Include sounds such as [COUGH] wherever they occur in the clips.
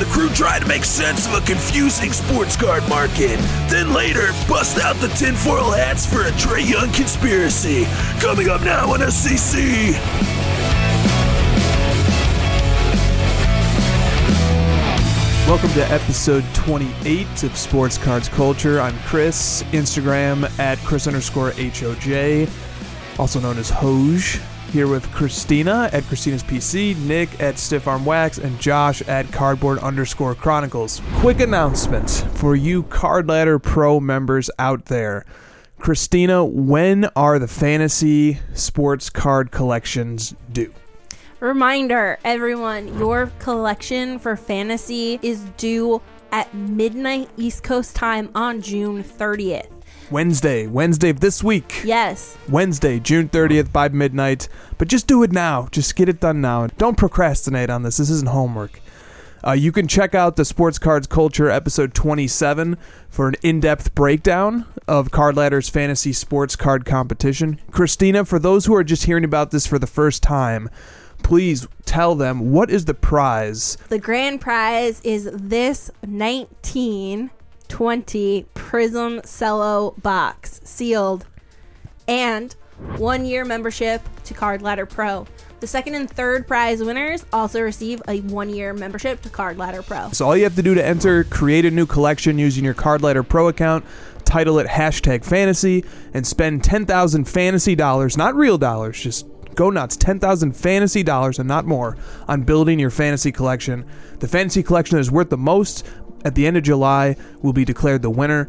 The crew tried to make sense of a confusing sports card market, then later bust out the tinfoil hats for a Trae Young conspiracy. Coming up now on SCC. Welcome to episode 28 of Sports Cards Culture. I'm Chris, Instagram at Chris underscore HOJ, also known as Hoj. Here with Christina at Christina's PC, Nick at Stiff Arm Wax, and Josh at Cardboard underscore Chronicles. Quick announcement for you Card Ladder Pro members out there. Christina, when are the fantasy sports card collections due? Reminder, everyone, your collection for fantasy is due at midnight East Coast time on June 30th. Wednesday, Wednesday of this week. Yes. Wednesday, June 30th by midnight. But just do it now. Just get it done now. Don't procrastinate on this. This isn't homework. Uh, you can check out the Sports Cards Culture episode 27 for an in depth breakdown of Card Ladder's fantasy sports card competition. Christina, for those who are just hearing about this for the first time, please tell them what is the prize? The grand prize is this 1920 Prizm Cello box, sealed, and one year membership to Card Ladder Pro. The second and third prize winners also receive a one year membership to Card Ladder Pro. So all you have to do to enter, create a new collection using your Card Ladder Pro account, title it hashtag fantasy, and spend 10,000 fantasy dollars, not real dollars, just go nuts, 10,000 fantasy dollars and not more on building your fantasy collection. The fantasy collection that is worth the most at the end of July will be declared the winner.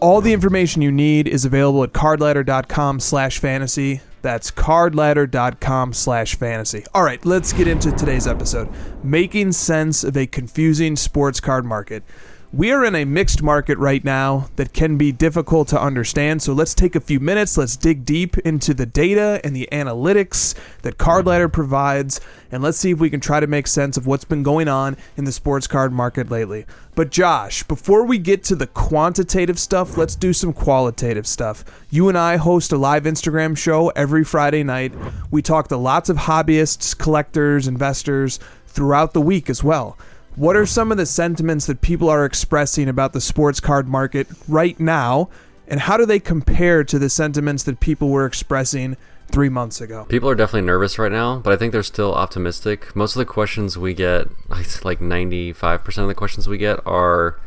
All the information you need is available at cardladder.com slash fantasy. That's cardladder.com slash fantasy. All right, let's get into today's episode. Making sense of a confusing sports card market. We are in a mixed market right now that can be difficult to understand. So let's take a few minutes. Let's dig deep into the data and the analytics that Card Ladder provides, and let's see if we can try to make sense of what's been going on in the sports card market lately. But Josh, before we get to the quantitative stuff, let's do some qualitative stuff. You and I host a live Instagram show every Friday night. We talk to lots of hobbyists, collectors, investors throughout the week as well. What are some of the sentiments that people are expressing about the sports card market right now, and how do they compare to the sentiments that people were expressing three months ago? People are definitely nervous right now, but I think they're still optimistic. Most of the questions we get, [LAUGHS] like 95% of the questions we get, are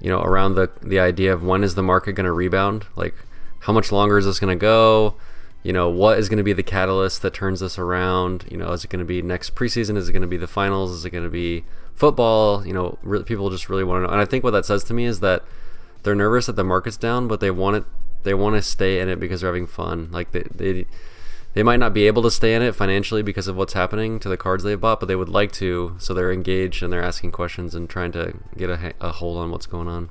you know around the the idea of when is the market going to rebound? Like how much longer is this going to go? you know what is going to be the catalyst that turns this around you know is it going to be next preseason is it going to be the finals is it going to be football you know re- people just really want to know. And i think what that says to me is that they're nervous that the market's down but they want it they want to stay in it because they're having fun. Like they, they they might not be able to stay in it financially because of what's happening to the cards they've bought but they would like to so they're engaged and they're asking questions and trying to get a, a hold on what's going on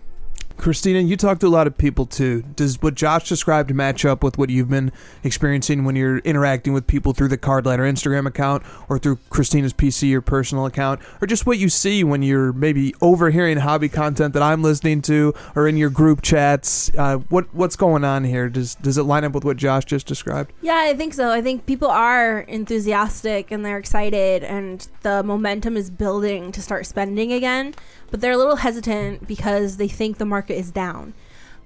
Christina, you talk to a lot of people too. Does what Josh described match up with what you've been experiencing when you're interacting with people through the Card Ladder Instagram account or through Christina's PC or personal account, or just what you see when you're maybe overhearing hobby content that I'm listening to or in your group chats? Uh, what what's going on here? Does does it line up with what Josh just described? Yeah, I think so. I think people are enthusiastic and they're excited, and the momentum is building to start spending again but they're a little hesitant because they think the market is down.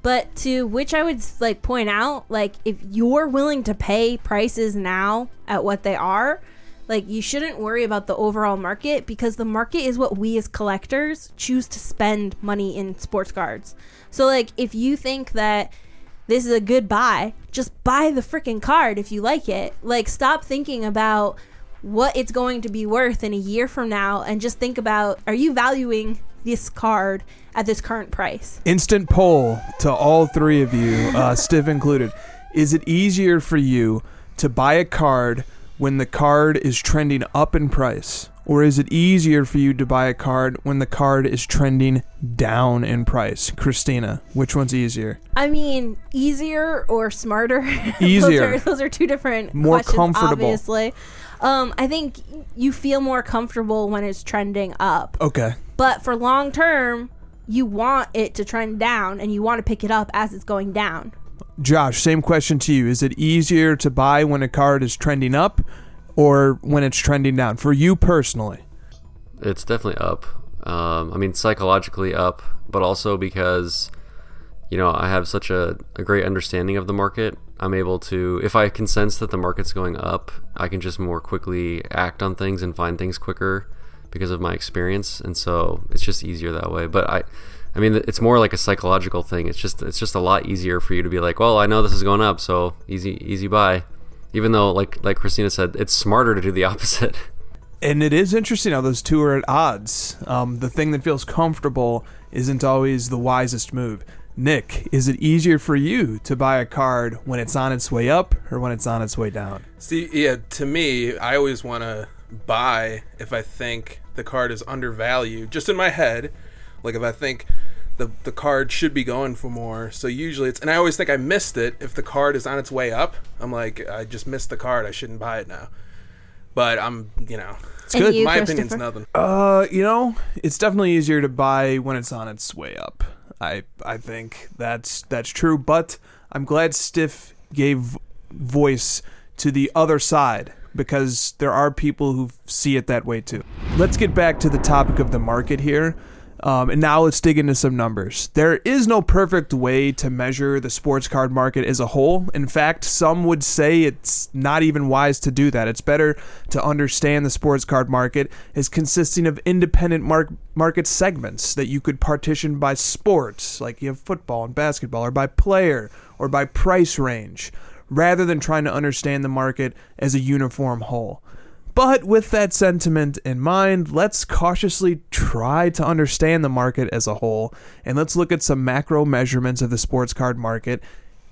But to which I would like point out, like if you're willing to pay prices now at what they are, like you shouldn't worry about the overall market because the market is what we as collectors choose to spend money in sports cards. So like if you think that this is a good buy, just buy the freaking card if you like it. Like stop thinking about what it's going to be worth in a year from now and just think about are you valuing this card at this current price. Instant poll to all three of you, uh, [LAUGHS] Stiff included. Is it easier for you to buy a card when the card is trending up in price? Or is it easier for you to buy a card when the card is trending down in price? Christina, which one's easier? I mean, easier or smarter? Easier. [LAUGHS] those, are, those are two different More questions, comfortable. Obviously. Um, I think you feel more comfortable when it's trending up. Okay. But for long term, you want it to trend down and you want to pick it up as it's going down. Josh, same question to you. Is it easier to buy when a card is trending up or when it's trending down for you personally? It's definitely up. Um, I mean, psychologically up, but also because you know I have such a, a great understanding of the market. I'm able to, if I can sense that the market's going up, I can just more quickly act on things and find things quicker because of my experience, and so it's just easier that way. But I, I mean, it's more like a psychological thing. It's just it's just a lot easier for you to be like, well, I know this is going up, so easy easy buy. Even though, like like Christina said, it's smarter to do the [LAUGHS] opposite. And it is interesting how those two are at odds. Um, the thing that feels comfortable isn't always the wisest move. Nick, is it easier for you to buy a card when it's on its way up or when it's on its way down? See, yeah, to me, I always want to buy if I think the card is undervalued. Just in my head, like if I think the the card should be going for more. So usually it's and I always think I missed it if the card is on its way up. I'm like I just missed the card. I shouldn't buy it now. But I'm, you know, It's good. you, my opinion's Christopher? nothing. Uh, you know, it's definitely easier to buy when it's on its way up. I I think that's that's true, but I'm glad Stiff gave voice to the other side because there are people who see it that way too. Let's get back to the topic of the market here. Um, and now let's dig into some numbers. There is no perfect way to measure the sports card market as a whole. In fact, some would say it's not even wise to do that. It's better to understand the sports card market as consisting of independent mar- market segments that you could partition by sports, like you have football and basketball, or by player, or by price range, rather than trying to understand the market as a uniform whole. But with that sentiment in mind, let's cautiously try to understand the market as a whole, and let's look at some macro measurements of the sports card market,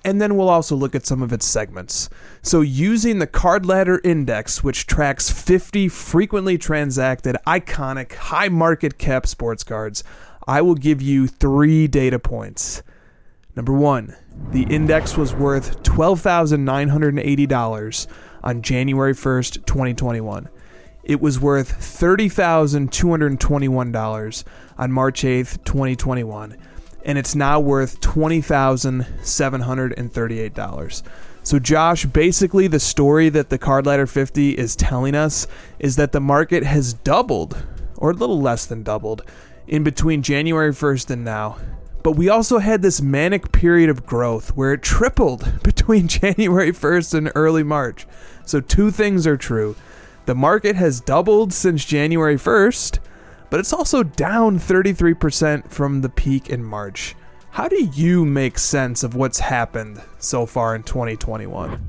and then we'll also look at some of its segments. So, using the Card Ladder Index, which tracks 50 frequently transacted, iconic, high market cap sports cards, I will give you three data points. Number one, the index was worth $12,980 on January 1st, 2021. It was worth $30,221 on March 8th, 2021. And it's now worth $20,738. So, Josh, basically, the story that the Card Ladder 50 is telling us is that the market has doubled, or a little less than doubled, in between January 1st and now. But we also had this manic period of growth where it tripled [LAUGHS] between [LAUGHS] January 1st and early March. So, two things are true. The market has doubled since January 1st, but it's also down 33% from the peak in March. How do you make sense of what's happened so far in 2021?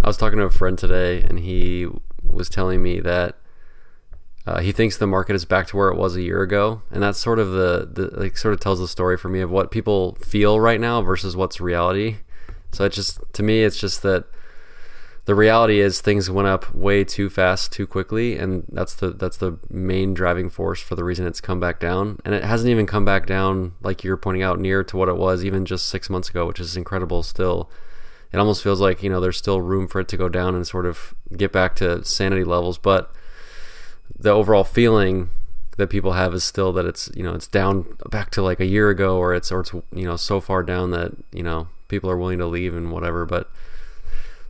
I was talking to a friend today, and he was telling me that uh, he thinks the market is back to where it was a year ago, and that's sort of the, the like sort of tells the story for me of what people feel right now versus what's reality. So it just to me, it's just that the reality is things went up way too fast, too quickly, and that's the that's the main driving force for the reason it's come back down. And it hasn't even come back down like you're pointing out near to what it was even just six months ago, which is incredible still it almost feels like you know there's still room for it to go down and sort of get back to sanity levels but the overall feeling that people have is still that it's you know it's down back to like a year ago or it's or it's you know so far down that you know people are willing to leave and whatever but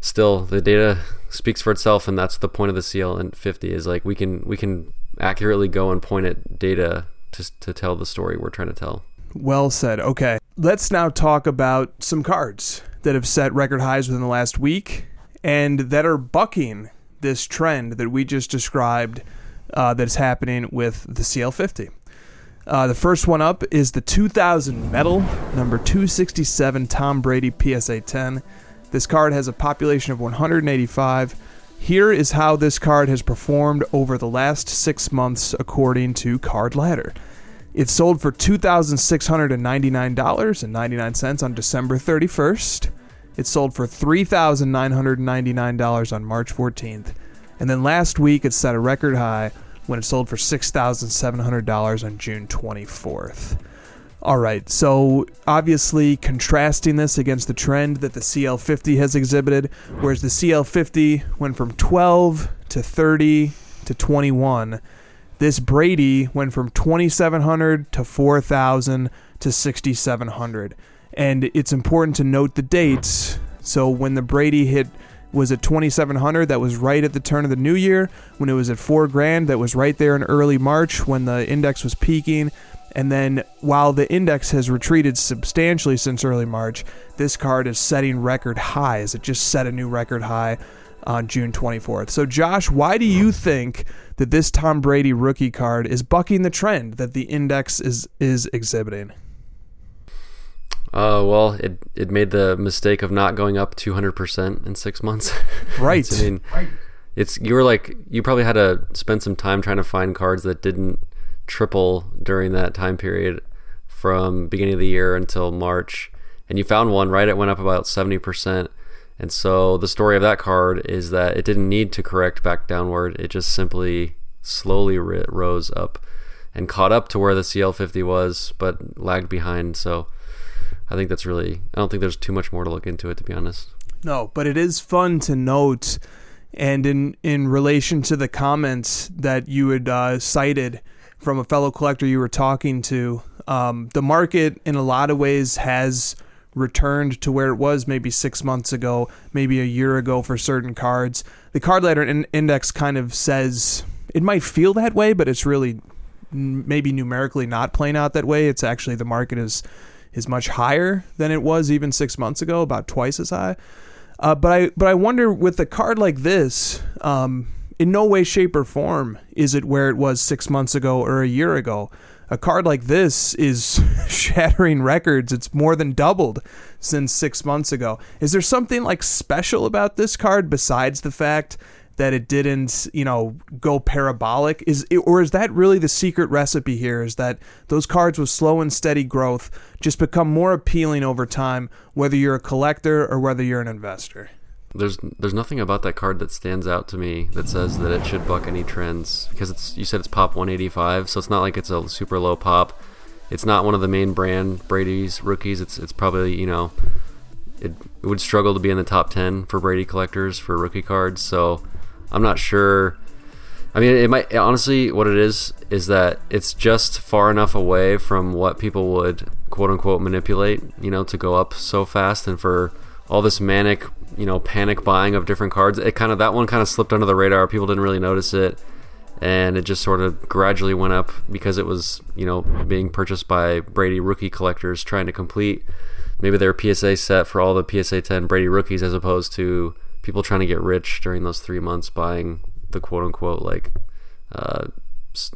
still the data speaks for itself and that's the point of the CL and 50 is like we can we can accurately go and point at data to, to tell the story we're trying to tell Well said. Okay. Let's now talk about some cards that have set record highs within the last week and that are bucking this trend that we just described uh, that's happening with the CL50. Uh, the first one up is the 2000 Metal, number 267 Tom Brady PSA 10. This card has a population of 185. Here is how this card has performed over the last six months, according to Card Ladder. It sold for $2,699.99 on December 31st. It sold for $3,999 on March 14th. And then last week it set a record high when it sold for $6,700 on June 24th. All right, so obviously contrasting this against the trend that the CL50 has exhibited, whereas the CL50 went from 12 to 30 to 21. This Brady went from 2,700 to 4,000 to 6,700. And it's important to note the dates. So when the Brady hit was at 2700 that was right at the turn of the new year when it was at 4 grand that was right there in early March when the index was peaking and then while the index has retreated substantially since early March this card is setting record highs it just set a new record high on June 24th. So Josh, why do you mm-hmm. think that this Tom Brady rookie card is bucking the trend that the index is is exhibiting? Uh, well, it it made the mistake of not going up 200% in 6 months. [LAUGHS] Right. I mean, it's you were like you probably had to spend some time trying to find cards that didn't triple during that time period from beginning of the year until March. And you found one, right? It went up about 70%. And so the story of that card is that it didn't need to correct back downward. It just simply slowly rose up and caught up to where the CL50 was, but lagged behind. So I think that's really, I don't think there's too much more to look into it, to be honest. No, but it is fun to note. And in, in relation to the comments that you had uh, cited from a fellow collector you were talking to, um, the market in a lot of ways has returned to where it was maybe six months ago, maybe a year ago for certain cards. The card ladder in- index kind of says it might feel that way, but it's really maybe numerically not playing out that way. It's actually the market is is much higher than it was even six months ago, about twice as high. Uh, but I but I wonder with a card like this, um, in no way, shape, or form is it where it was six months ago or a year ago. A card like this is [LAUGHS] shattering records. It's more than doubled since six months ago. Is there something like special about this card besides the fact that it didn't, you know, go parabolic? Is it, or is that really the secret recipe here? Is that those cards with slow and steady growth just become more appealing over time, whether you're a collector or whether you're an investor? there's there's nothing about that card that stands out to me that says that it should buck any trends because it's you said it's pop 185 so it's not like it's a super low pop it's not one of the main brand Brady's rookies it's it's probably you know it, it would struggle to be in the top 10 for Brady collectors for rookie cards so I'm not sure I mean it might honestly what it is is that it's just far enough away from what people would quote unquote manipulate you know to go up so fast and for all this manic you know panic buying of different cards. It kind of that one kind of slipped under the radar. People didn't really notice it, and it just sort of gradually went up because it was you know being purchased by Brady rookie collectors trying to complete maybe their PSA set for all the PSA 10 Brady rookies as opposed to people trying to get rich during those three months buying the quote unquote like uh,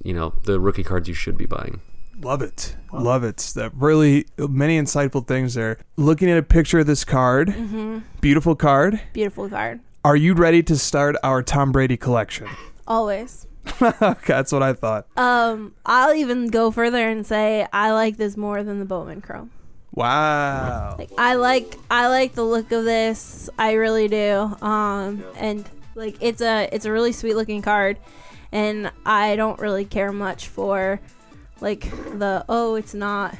you know the rookie cards you should be buying. Love it. Love it. That really many insightful things there. Looking at a picture of this card, beautiful card. Beautiful card. Are you ready to start our Tom Brady collection? Always. [LAUGHS] that's what I thought. Um, I'll even go further and say I like this more than the Bowman Chrome. Wow. Like I like I like the look of this. I really do. Um, and like it's a it's a really sweet looking card, and I don't really care much for like the oh it's not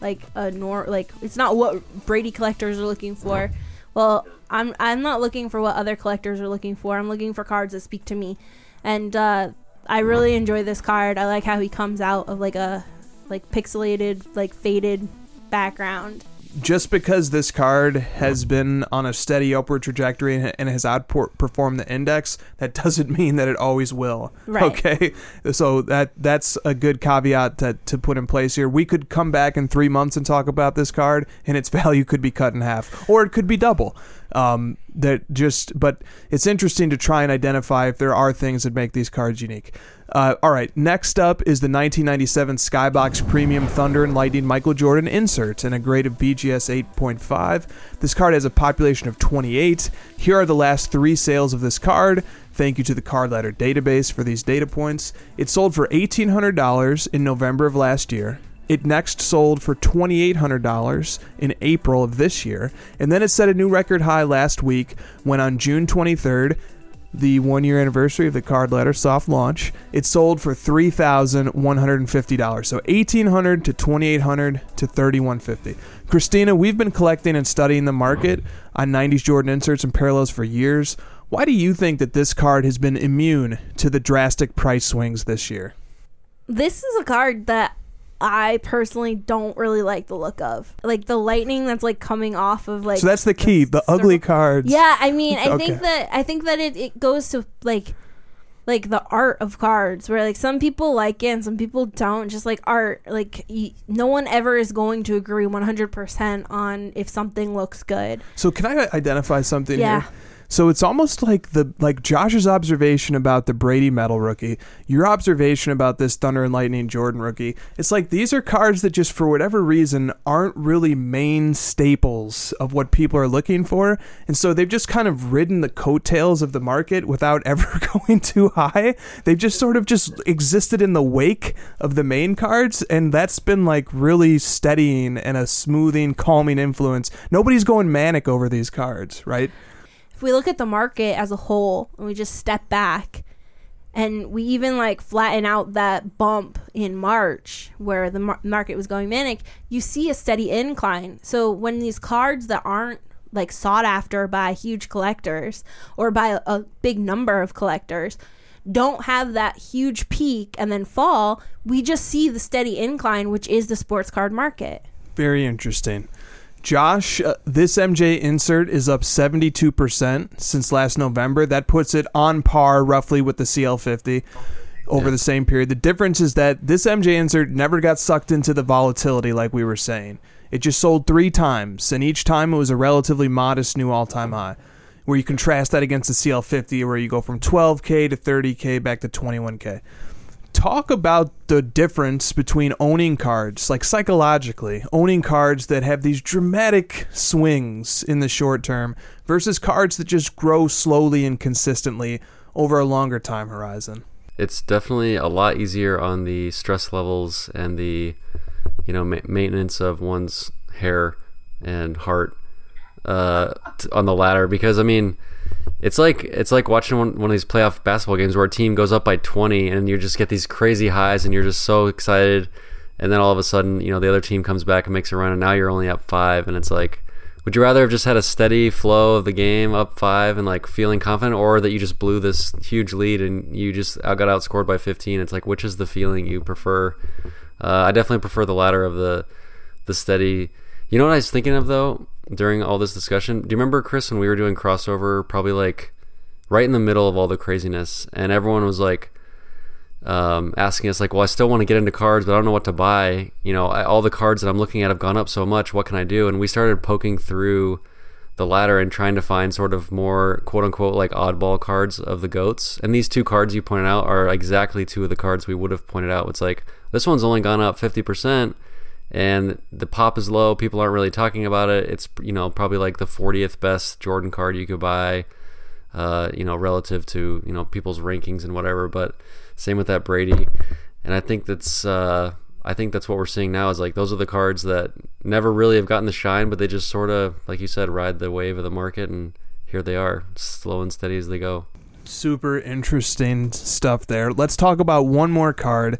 like a nor like it's not what Brady collectors are looking for. Well, I'm I'm not looking for what other collectors are looking for. I'm looking for cards that speak to me, and uh, I really enjoy this card. I like how he comes out of like a like pixelated like faded background. Just because this card has been on a steady upward trajectory and and has outperformed the index, that doesn't [LAUGHS] mean that it always will. Right. Okay. So that that's a good caveat to, to put in place here. We could come back in three months and talk about this card, and its [LAUGHS] value could be cut in half, or it could be double. Um, that just, but it's interesting to try and identify if there are things that make these cards unique. Uh, all right, next up is the 1997 Skybox Premium Thunder and Lightning Michael Jordan insert and a grade of BGS 8.5. This card has a population of 28. Here are the last three sales of this card. Thank you to the Card Ladder database for these data points. It sold for $1,800 in November of last year. It next sold for $2,800 in April of this year, and then it set a new record high last week when on June 23rd, the one year anniversary of the card ladder soft launch, it sold for $3,150. So $1,800 to $2,800 to $3,150. Christina, we've been collecting and studying the market on 90s Jordan inserts and parallels for years. Why do you think that this card has been immune to the drastic price swings this year? This is a card that I personally don't really like the look of. Like the lightning that's like coming off of like so that's the key. The ugly cards. Yeah, I mean, I [LAUGHS] Okay. think that I think that it, it goes to like like the art of cards where like some people like it and some people don't just like art like y- no one ever is going to agree 100% on if something looks good So can I identify something Yeah. here? So it's almost like the like Josh's observation about the Brady Metal rookie, your observation about this Thunder and Lightning Jordan rookie. It's like these are cards that just for whatever reason aren't really main staples of what people are looking for, and so they've just kind of ridden the coattails of the market without [LAUGHS] ever going too high. They've just sort of just existed in the wake of the main cards, and that's been like really steadying and a smoothing, calming influence. Nobody's going manic over these cards, right? We look at the market as a whole and we just step back and we even like flatten out that bump in March where the mar- market was going manic, you see a steady incline. So when these cards that aren't like sought after by huge collectors or by a, a big number of collectors don't have that huge peak and then fall, we just see the steady incline, which is the sports card market. Very interesting. Josh, uh, this MJ insert is up 72% since last November. That puts it on par roughly with the CL50 over the same period. The difference is that this MJ insert never got sucked into the volatility like we were saying. It just sold three times, and each time it was a relatively modest new all time high. Where you contrast that against the CL50, where you go from 12K to 30K back to 21K talk about the difference between owning cards, like psychologically, owning cards that have these dramatic swings in the short term versus cards that just grow slowly and consistently over a longer time horizon. It's definitely a lot easier on the stress levels and the, you know, ma- maintenance of one's hair and heart uh, t- on the latter because I mean, it's like it's like watching one, one of these playoff basketball games where a team goes up by 20 and you just get these crazy highs and you're just so excited. And then all of a sudden you know the other team comes back and makes a run and now you're only up five. And it's like would you rather have just had a steady flow of the game up five and like feeling confident or that you just blew this huge lead and you just got outscored by 15 it's like which is the feeling you prefer? Uh, i definitely prefer the latter of the the steady you know what i was thinking of though during all this discussion? Do you remember chris when we were doing crossover probably like right in the middle of all the craziness and everyone was like um, asking us like well i still want to get into cards but i don't know what to buy. You know I, all the cards that i'm looking at have gone up so much what can i do? And we started poking through the ladder and trying to find sort of more quote unquote like oddball cards of the goats. And these two cards you pointed out are exactly two of the cards we would have pointed out. It's like this one's only gone up 50% and the pop is low people aren't really talking about it it's you know probably like the 40th best jordan card you could buy uh, you know, relative to you know people's rankings and whatever. But same with that Brady, and I think that's uh, I think that's what we're seeing now is like those are the cards that never really have gotten the shine, but they just sort of like you said ride the wave of the market, and here they are, slow and steady as they go. Super interesting stuff there. Let's talk about one more card.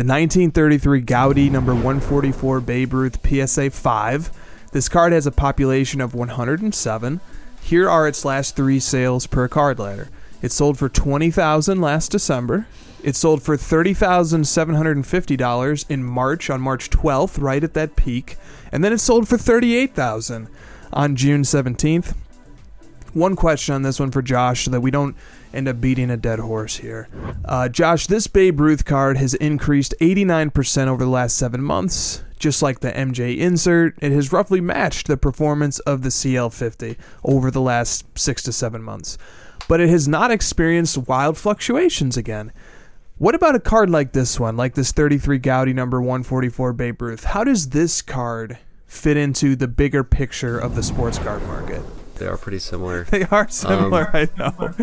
The 1933 Goudey number 144 Babe Ruth PSA 5. This card has a population of 107. Here are its last three sales per card ladder. It sold for 20000 last December. It sold for $30,750 in March on March 12th, right at that peak. And then it sold for 38000 on June 17th one question on this one for Josh so that we don't end up beating a dead horse here. Uh, Josh, this Babe Ruth card has increased 89% over the last seven months. Just like the MJ insert, it has roughly matched the performance of the CL50 over the last six to seven months. But it has not experienced wild fluctuations again. What about a card like this one, like this 33 Goudey number 144 Babe Ruth? How does this card fit into the bigger picture of the sports card market? They are pretty similar. [LAUGHS] They are similar, I know.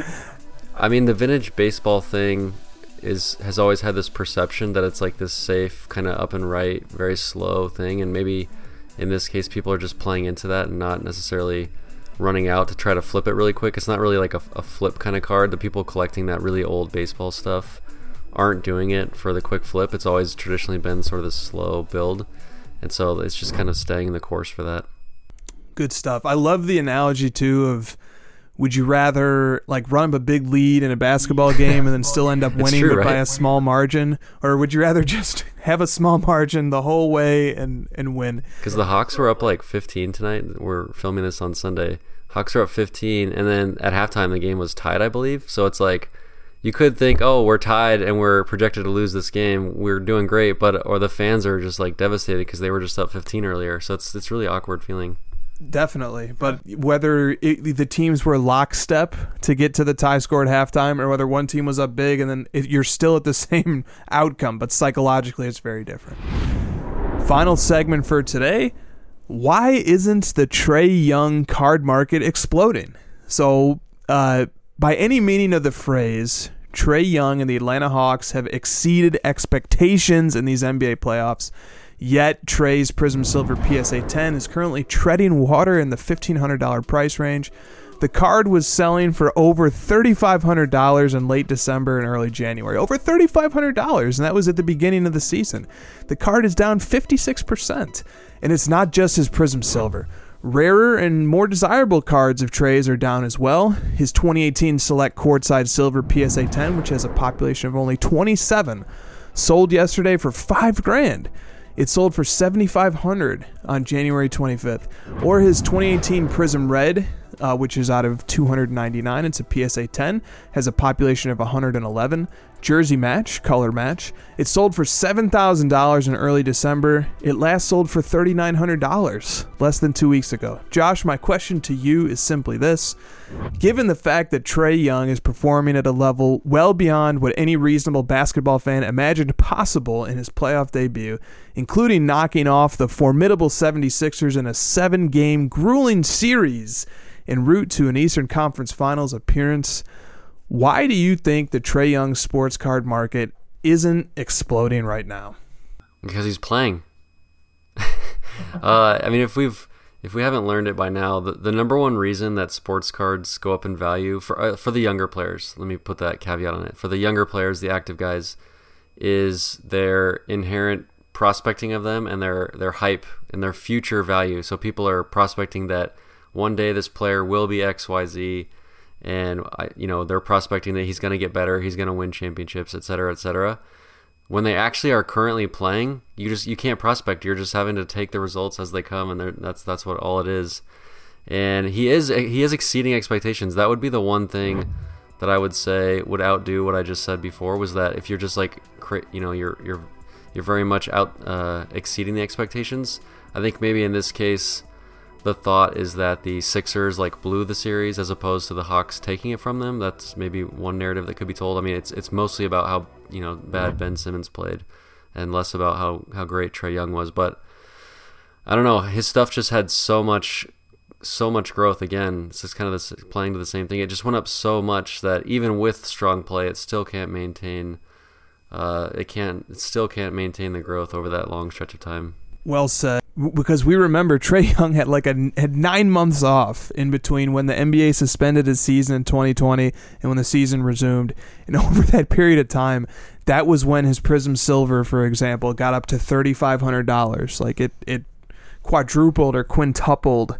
I mean, the vintage baseball thing is has always had this perception that it's like this safe, kind of up and right, very slow thing, and maybe in this case, people are just playing into that and not necessarily running out to try to flip it really quick. It's not really like a, a flip kind of card. The people collecting that really old baseball stuff aren't doing it for the quick flip. It's always traditionally been sort of this slow build, and so it's just kind of staying the course for that. Good stuff. I love the analogy too of Would you rather like run up a big lead in a basketball game and then [LAUGHS] still end up winning true, but by a small margin, or would you rather [LAUGHS] just have a small margin the whole way and and win? Because the Hawks were up like 15 tonight. We're filming this on Sunday. Hawks are up 15, and then at halftime the game was tied, I believe. So it's like you could think, oh, we're tied and we're projected to lose this game. We're doing great, but or the fans are just like devastated because they were just up 15 earlier. So it's it's really awkward feeling. Definitely, but whether it, the teams were lockstep to get to the tie score at halftime, or whether one team was up big and then it, you're still at the [LAUGHS] same outcome, but psychologically it's very different. Final segment for today: Why isn't the Trae Young card market exploding? So, uh, by any meaning of the phrase, Trae Young and the Atlanta Hawks have exceeded expectations in these NBA playoffs. Yet Trae's Prizm Silver PSA 10 is currently treading water in the $1,500 price range. The card was selling for over $3,500 in late December and early January. Over $3,500, and that was at the beginning of the season. The card is down 56%. And it's not just his Prizm Silver. Rarer and more desirable cards of Trae's are down as well. His 2018 Select Courtside Silver PSA 10, which has a population of only 27, sold yesterday for 5 grand. It sold for 7500 on January 25th. Or his 2018 Prizm Red, uh, which is out of 299. It's a PSA 10, has a population of 111. Jersey match, color match. It sold for $7,000 in early December. It last sold for $3,900 less than two weeks ago. Josh, my question to you is simply this. Given the fact that Trae Young is performing at a level well beyond what any reasonable basketball fan imagined possible in his playoff debut, including knocking off the formidable 76ers in a seven game grueling series en route to an Eastern Conference Finals appearance, why do you think the Trae Young sports card market isn't exploding right now? because he's playing. [LAUGHS] uh, I mean, if we've if we haven't learned it by now, the, the number one reason that sports cards go up in value for uh, for the younger players, let me put that caveat on it. For the younger players, the active guys, is their inherent prospecting of them and their their hype and their future value. So people are prospecting that one day this player will be X Y Z, and I, you know they're prospecting that he's going to get better, he's going to win championships, et cetera, et cetera when they actually are currently playing, you just you can't prospect. You're just having to take the results as they come, and that's that's what all it is. And he is he is exceeding expectations. That would be the one thing that I would say would outdo what I just said before. Was that if you're just like you know you're you're you're very much out uh, exceeding the expectations. I think maybe in this case, the thought is that the Sixers like blew the series as opposed to the Hawks taking it from them. That's maybe one narrative that could be told. I mean, it's it's mostly about how you know bad Ben Simmons played, and less about how how great Trae Young was. But I don't know, his stuff just had so much so much growth again. It's just kind of this playing to the same thing. It just went up so much that even with strong play, it still can't maintain. Uh, it can't. It still can't maintain the growth over that long stretch of time. Well said. Because we remember Trae Young had like a had nine months off in between when the NBA suspended his season in 2020 and when the season resumed. And [LAUGHS] over that period of time, that was when his Prizm Silver, for example, got up to thirty five hundred dollars. Like it it quadrupled or quintupled.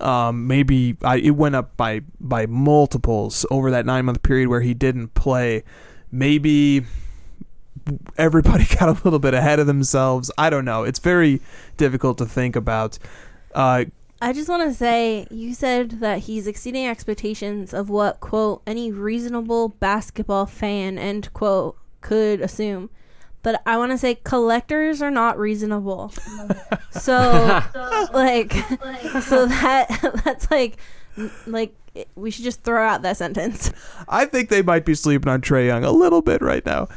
Um, maybe I, it went up by by multiples over that nine month period where he didn't play. Maybe everybody [LAUGHS] got a little bit ahead of themselves. I don't know. It's very difficult to think about. Uh, I just want to say you said that he's exceeding expectations of what quote any reasonable basketball fan end quote could assume. But I want to say collectors are not reasonable. [LAUGHS] so like so that [LAUGHS] that's like like we should just throw out that sentence. I think they might be sleeping on Trae Young a little bit right now.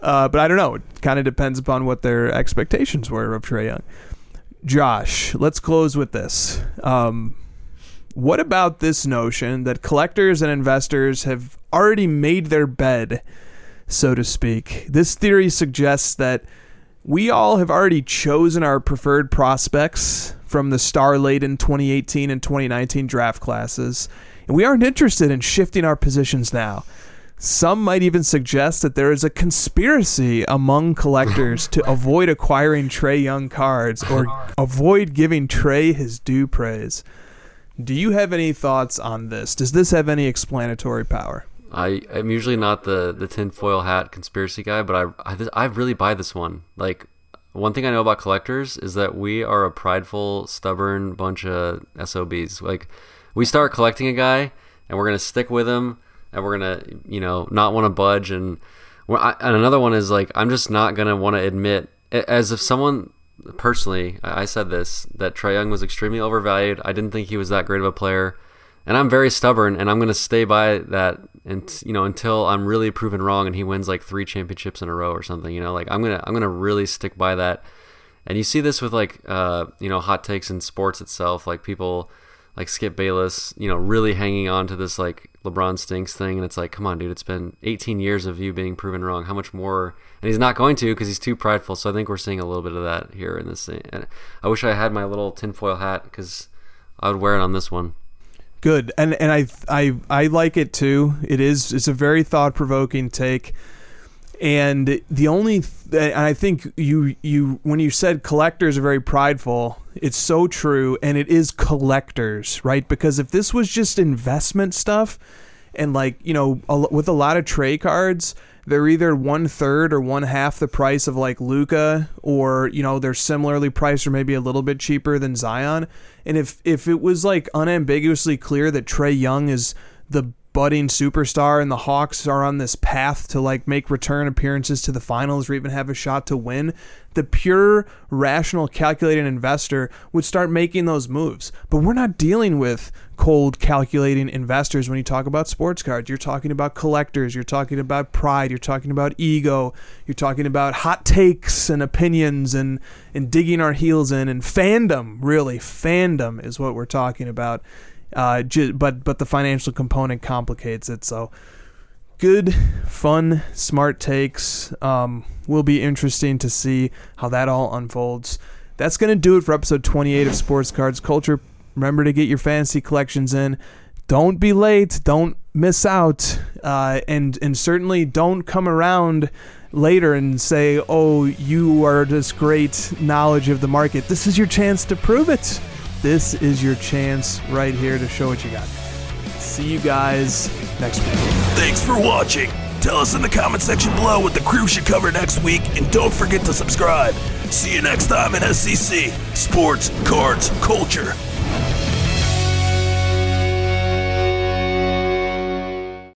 Uh, but I don't know. It kind of depends upon what their expectations were of Trae Young. Josh, let's close with this. Um, what about this notion that collectors and investors have already made their bed, so to speak? This theory suggests that we all have already chosen our preferred prospects from the star laden 2018 and 2019 draft classes, and we aren't interested in shifting our positions now. Some might even suggest that there is a conspiracy among collectors to [LAUGHS] avoid acquiring Trae Young cards or [LAUGHS] avoid giving Trae his due praise. Do you have any thoughts on this? Does this have any explanatory power? I am usually not the the tinfoil hat conspiracy guy, but I, I I really buy this one. Like one thing I know about collectors is that we are a prideful, stubborn bunch of SOBs. Like we start collecting a guy and we're gonna stick with him and we're gonna you know not want to budge and I, and another one is like I'm just not gonna want to admit as if someone personally I said this that Trae Young was extremely overvalued. I didn't think he was that great of a player and I'm very stubborn, and I'm to stay by that, and you know, until I'm really proven wrong, and he wins like three championships in a row or something. You know, like I'm gonna I'm gonna really stick by that. And you see this with like uh, you know hot takes in sports itself, like people like Skip Bayless, you know, really hanging on to this like LeBron stinks thing, and it's like, come on, dude, it's been 18 years of you being proven wrong. How much more? And he's not going to because he's too prideful. So I think we're seeing a little bit of that here in this. And I wish I had my little tinfoil hat because I would wear it on this one. Good, and and I I I like it too. It is it's a very thought provoking take, and the only and I think you you when you said collectors are very prideful, it's so true, and it is collectors, right? Because if this was just investment stuff, and like you know with a lot of Trae cards, they're either one third or one half the price of like Luka, or you know they're similarly priced or maybe a little bit cheaper than Zion and if if it was like unambiguously clear that Trae Young is the budding superstar and the Hawks are on this path to like make return appearances to the finals or even have a shot to win, the pure rational calculating investor would start making those moves. But we're not dealing with cold calculating investors when you talk about sports cards. You're talking about collectors, you're talking about pride, you're talking about ego, you're talking about hot takes and opinions and and digging our heels in and fandom, really. Fandom is what we're talking about. Uh, but but the financial component complicates it. So good, fun, smart takes. Um, will be interesting to see how that all unfolds. That's going to do it for episode 28 of Sports Cards Culture. Remember to get your fantasy collections in. Don't be late. Don't miss out. Uh, and and certainly don't come around later and say, "Oh, you are this great knowledge of the market." This is your chance to prove it this is your chance right here to show what you got. See you guys next week. Thanks for watching. Tell us in the comment section below what the crew should cover next week, and don't forget to subscribe. See you next time in SCC Sports Cards Culture.